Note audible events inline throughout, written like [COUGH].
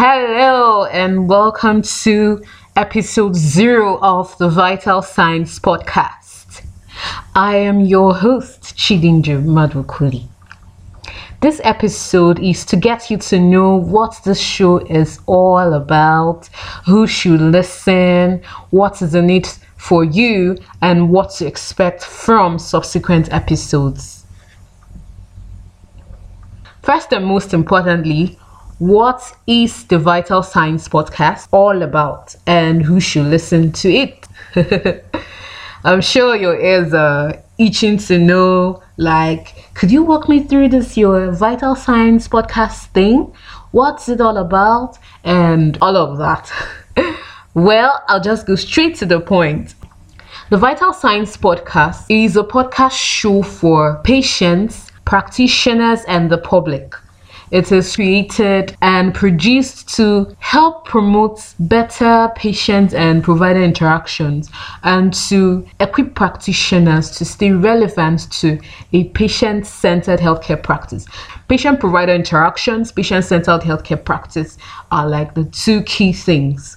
Hello, and welcome to episode zero of the Vital Signs podcast. I am your host, Chidindu Madwukuli. This episode is to get you to know what this show is all about, who should listen, what is in it for you, and what to expect from subsequent episodes. First and most importantly, what is the Vital Signs podcast all about and who should listen to it? [LAUGHS] I'm sure your ears are itching to know like could you walk me through this your vital signs podcast thing? What's it all about and all of that? [LAUGHS] Well i'll just go straight to the point. The vital signs podcast is a podcast show for patients practitioners and the public it is created and produced to help promote better patient and provider interactions and to equip practitioners to stay relevant to a patient centered healthcare practice. Patient provider interactions, patient centered healthcare practice are like the two key things.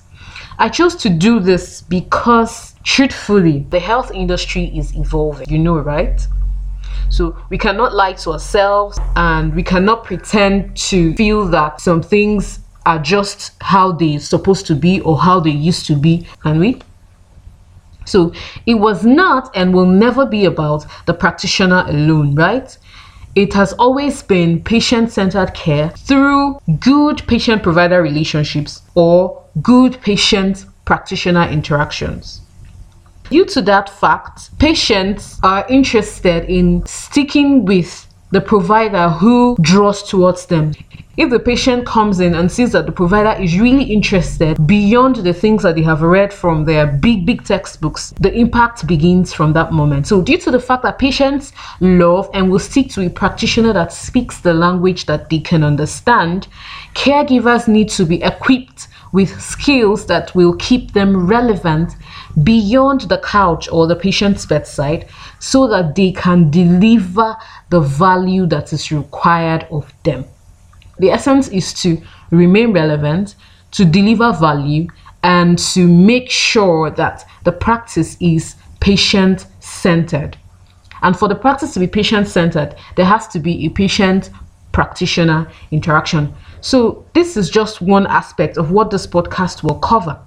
I chose to do this because, truthfully, the health industry is evolving, you know, right? So we cannot lie to ourselves and we cannot pretend to feel that some things are just how they're supposed to be or how they used to be, can we? So it was not and will never be about the practitioner alone, right? It has always been patient centered care through good patient provider relationships or good patient practitioner interactions. Due to that fact, patients are interested in sticking with the provider who draws towards them. If the patient comes in and sees that the provider is really interested beyond the things that they have read from their big, big textbooks, the impact begins from that moment. So, due to the fact that patients love and will stick to a practitioner that speaks the language that they can understand, caregivers need to be equipped with skills that will keep them relevant beyond the couch or the patient's bedside so that they can deliver the value that is required of them. The essence is to remain relevant, to deliver value, and to make sure that the practice is patient centered. And for the practice to be patient centered, there has to be a patient practitioner interaction. So, this is just one aspect of what this podcast will cover.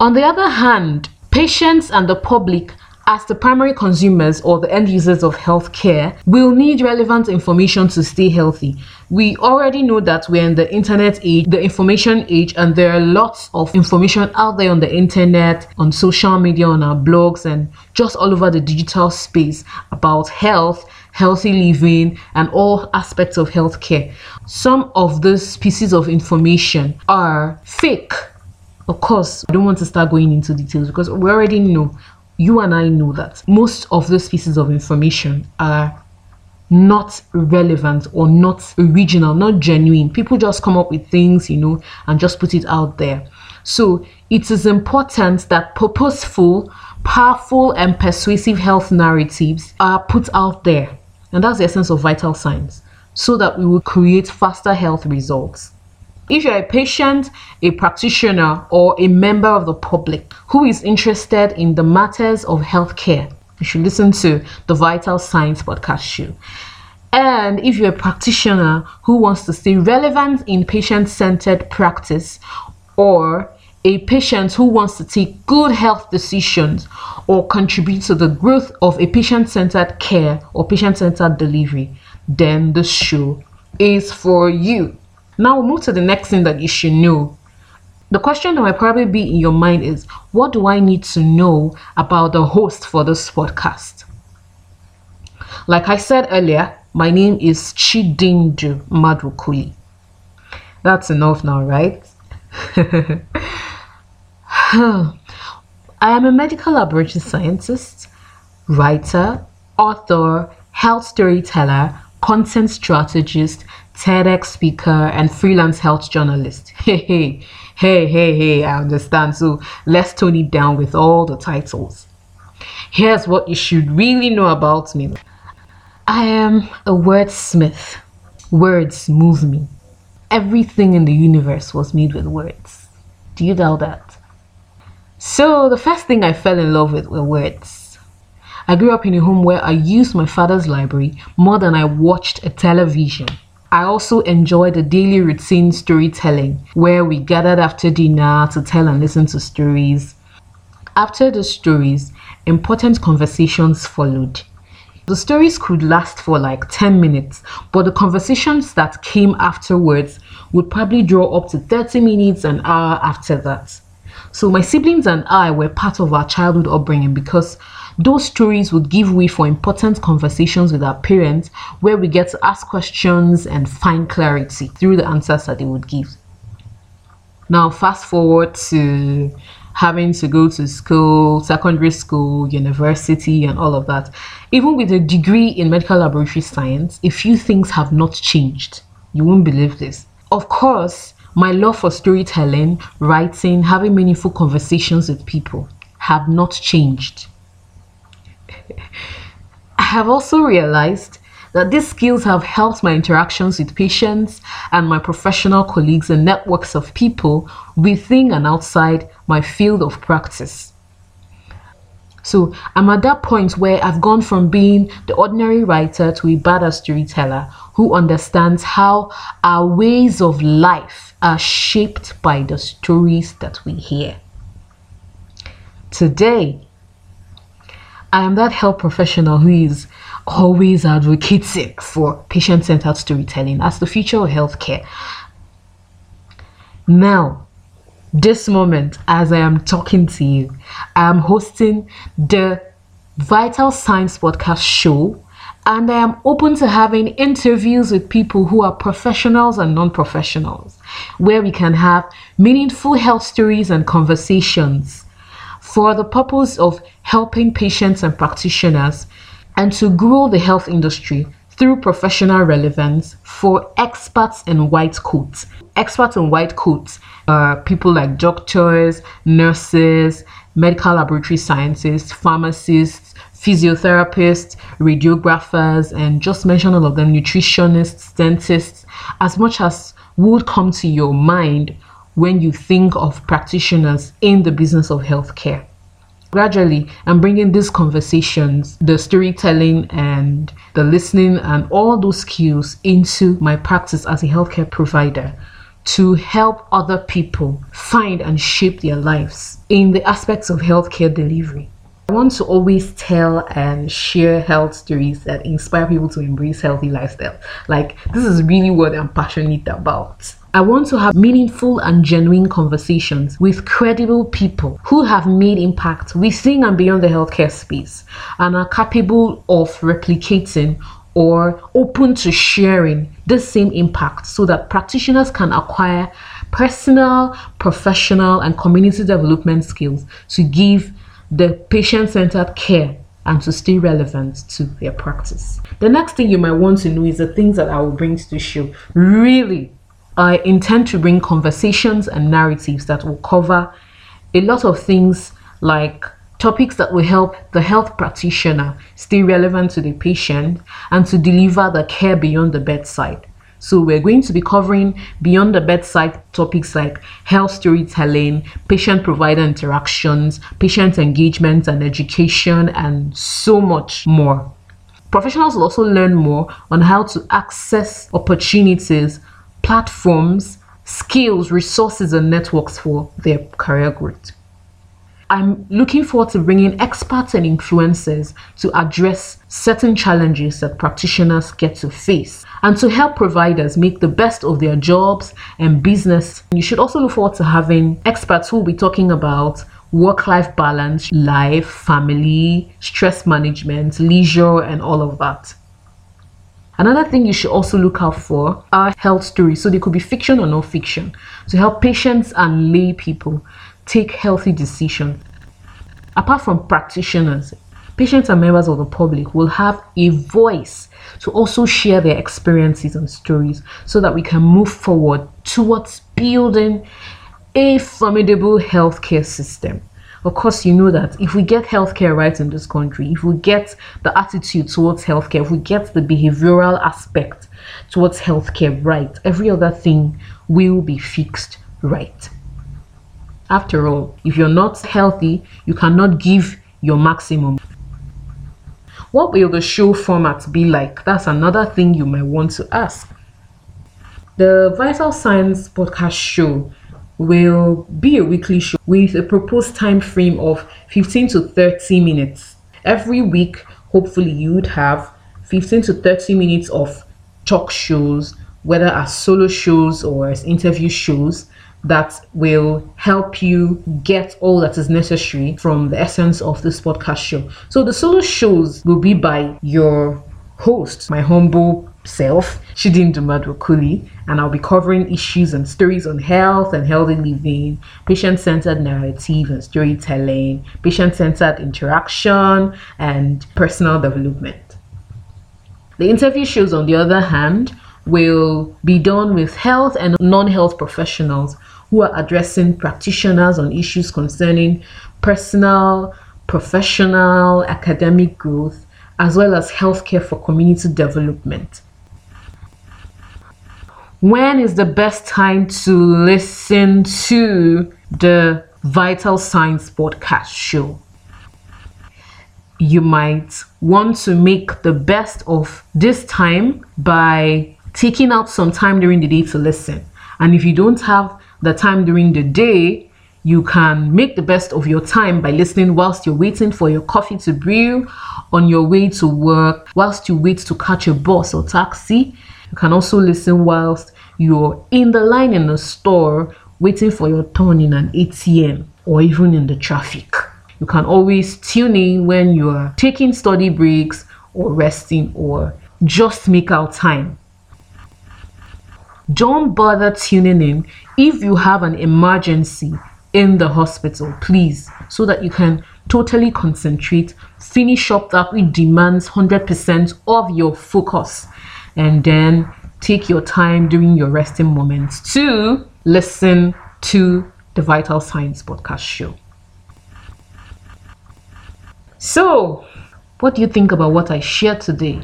On the other hand, patients and the public as the primary consumers or the end users of healthcare will need relevant information to stay healthy. We already know that we're in the internet age, the information age, and there are lots of information out there on the internet, on social media, on our blogs, and just all over the digital space about health, healthy living, and all aspects of healthcare. Some of these pieces of information are fake. Of course, I don't want to start going into details because we already know you and I know that most of those pieces of information are not relevant or not original, not genuine. People just come up with things, you know, and just put it out there. So it is important that purposeful, powerful, and persuasive health narratives are put out there. And that's the essence of vital signs, so that we will create faster health results. If you're a patient, a practitioner, or a member of the public who is interested in the matters of healthcare, you should listen to the Vital Signs podcast show. And if you're a practitioner who wants to stay relevant in patient centered practice, or a patient who wants to take good health decisions or contribute to the growth of a patient centered care or patient centered delivery, then the show is for you. Now we'll move to the next thing that you should know. The question that might probably be in your mind is what do I need to know about the host for this podcast? Like I said earlier, my name is Chidindu Madwukuli. That's enough now, right? [LAUGHS] I am a medical laboratory scientist, writer, author, health storyteller, content strategist, TEDx speaker, and freelance health journalist. [LAUGHS] Hey, hey, hey, hey, hey, I understand. So let's tone it down with all the titles. Here's what you should really know about me I am a wordsmith. Words move me. everything in the universe was made with words. Do you doubt that? So, the first thing I fell in love with were words. I grew up in a home where I used my father's library more than I watched a television. I also enjoyed the daily routine storytelling where we gathered after dinner to tell and listen to stories. After the stories, important conversations followed. The stories could last for like 10 minutes, but the conversations that came afterwards would probably draw up to 30 minutes, an hour after that. So my siblings and I were part of our childhood upbringing because those stories would give way for important conversations with our parents where we get to ask questions and find clarity through the answers that they would give. Now, fast forward to having to go to school, secondary school, university, and all of that. Even with a degree in medical laboratory science, a few things have not changed. You won't believe this. Of course, my love for storytelling, writing, having meaningful conversations with people have not changed. I have also realized that these skills have helped my interactions with patients and my professional colleagues and networks of people within and outside my field of practice. So I'm at that point where I've gone from being the ordinary writer to a better storyteller who understands how our ways of life are shaped by the stories that we hear. Today, I am that health professional who is always advocating for patient centered storytelling as the future of healthcare. Now, this moment, as I am talking to you, I am hosting the Vital Signs Podcast show, and I am open to having interviews with people who are professionals and non professionals, where we can have meaningful health stories and conversations for the purpose of helping patients and practitioners and to grow the health industry through professional relevance for experts in white coats. Experts in white coats are people like doctors, nurses, medical laboratory scientists, pharmacists, physiotherapists, radiographers, and just mention all of them nutritionists, dentists, as much as would come to your mind when you think of practitioners in the business of healthcare. Gradually, I'm bringing these conversations, the storytelling and the listening and all those skills into my practice as a healthcare provider to help other people find and shape their lives in the aspects of healthcare delivery. I want to always tell and share health stories that inspire people to embrace healthy lifestyle. Like this is really what I'm passionate about. I want to have meaningful and genuine conversations with credible people who have made impact within and beyond the healthcare space and are capable of replicating or open to sharing the same impact so that practitioners can acquire personal, professional, and community development skills to give the patient centered care and to stay relevant to their practice. The next thing you might want to know is the things that I will bring to the show. Really, I intend to bring conversations and narratives that will cover a lot of things like topics that will help the health practitioner stay relevant to the patient and to deliver the care beyond the bedside. So we're going to be covering beyond the bedside topics like health storytelling, patient provider interactions, patient engagement and education, and so much more. Professionals will also learn more on how to access opportunities, platforms, skills, resources, and networks for their career growth. I'm looking forward to bringing experts and influencers to address certain challenges that practitioners get to face and to help providers make the best of their jobs and business. You should also look forward to having experts who will be talking about work life balance, life, family, stress management, leisure, and all of that. Another thing you should also look out for are health stories. So they could be fiction or non fiction to help patients and lay people take healthy decisions. Apart from practitioners, patients and members of the public will have a voice to also share their experiences and stories so that we can move forward towards building a formidable healthcare system of course, you know that if we get healthcare right in this country, if we get the attitude towards healthcare, if we get the behavioral aspect towards healthcare right, every other thing will be fixed right. After all, if you're not healthy, you cannot give your maximum. What will the show format be like? That's another thing you might want to ask. The Vital Signs podcast show will be a weekly show with a proposed time frame of 15 to 30 minutes. Every week, hopefully, you would have 15 to 30 minutes of talk shows, whether as solo shows or as interview shows, that will help you get all that is necessary from the essence of this podcast show. So the solo shows will be by your host, my humble self, Chidindu Madwokuli, and I'll be covering issues and stories on health and healthy living, patient-centered narrative and storytelling, patient-centered interaction, and personal development. The interview shows, on the other hand, will be done with health and non-health professionals who are addressing practitioners on issues concerning personal, professional, academic growth, as well as healthcare for community development. When is the best time to listen to the Vital Signs podcast show? You might want to make the best of this time by taking out some time during the day to listen. And if you don't have the time during the day, you can make the best of your time by listening whilst you're waiting for your coffee to brew, on your way to work, whilst you wait to catch a bus or taxi. You can also listen whilst you're in the line in the store waiting for your turn in an ATM or even in the traffic. You can always tune in when you are taking study breaks or resting or just make out time don't bother tuning in if you have an emergency in the hospital, please, so that you can totally concentrate, finish up that which demands 100% of your focus, and then take your time during your resting moments to listen to the Vital Signs podcast show. So, what do you think about what I shared today?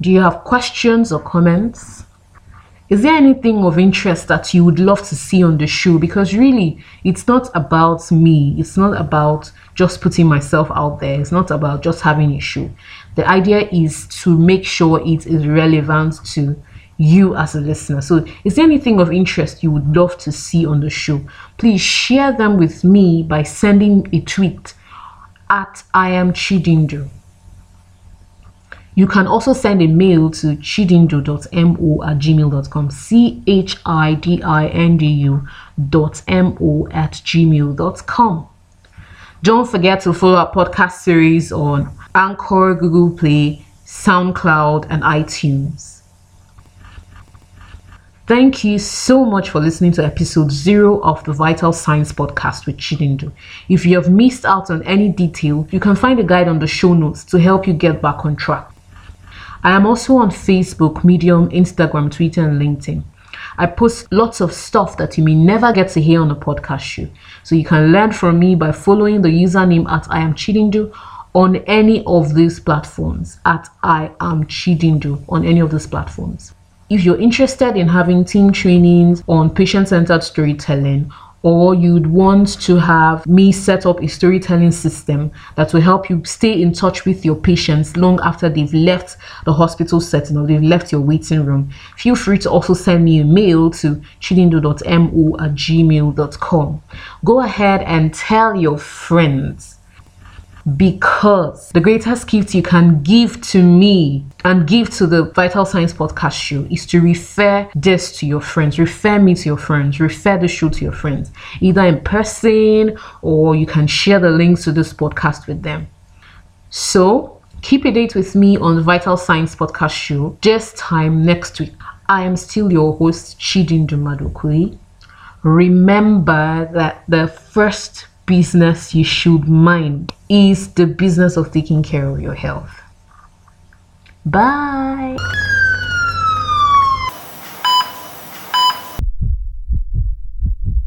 Do you have questions or comments? Is there anything of interest that you would love to see on the show? Because really, it's not about me. It's not about just putting myself out there. It's not about just having a show. The idea is to make sure it is relevant to you as a listener. So, is there anything of interest you would love to see on the show? Please share them with me by sending a tweet at I am Chidindu. You can also send a mail to chidindu.mo at gmail.com. C H I D I N D U dot M-O at gmail.com. Don't forget to follow our podcast series on Anchor, Google Play, SoundCloud, and iTunes. Thank you so much for listening to episode zero of the Vital Signs podcast with Chidindu. If you have missed out on any detail, you can find a guide on the show notes to help you get back on track. I am also on Facebook, Medium, Instagram, Twitter, and LinkedIn. I post lots of stuff that you may never get to hear on a podcast show. So you can learn from me by following the username at I am Chidindu on any of these platforms at I am Chidindu on any of these platforms. If you're interested in having team trainings on patient centered storytelling or you'd want to have me set up a storytelling system that will help you stay in touch with your patients long after they've left the hospital setting or they've left your waiting room, feel free to also send me a mail to chidindu.mo at gmail.com. Go ahead and tell your friends because the greatest gift you can give to me and give to the Vital Signs podcast show is to refer this to your friends, refer me to your friends, refer the show to your friends, either in person or you can share the links to this podcast with them. So, keep a date with me on the Vital Signs podcast show this time next week. I am still your host, Chidindu Madokui. Remember that the first business you should mind is the business of taking care of your health. Bye.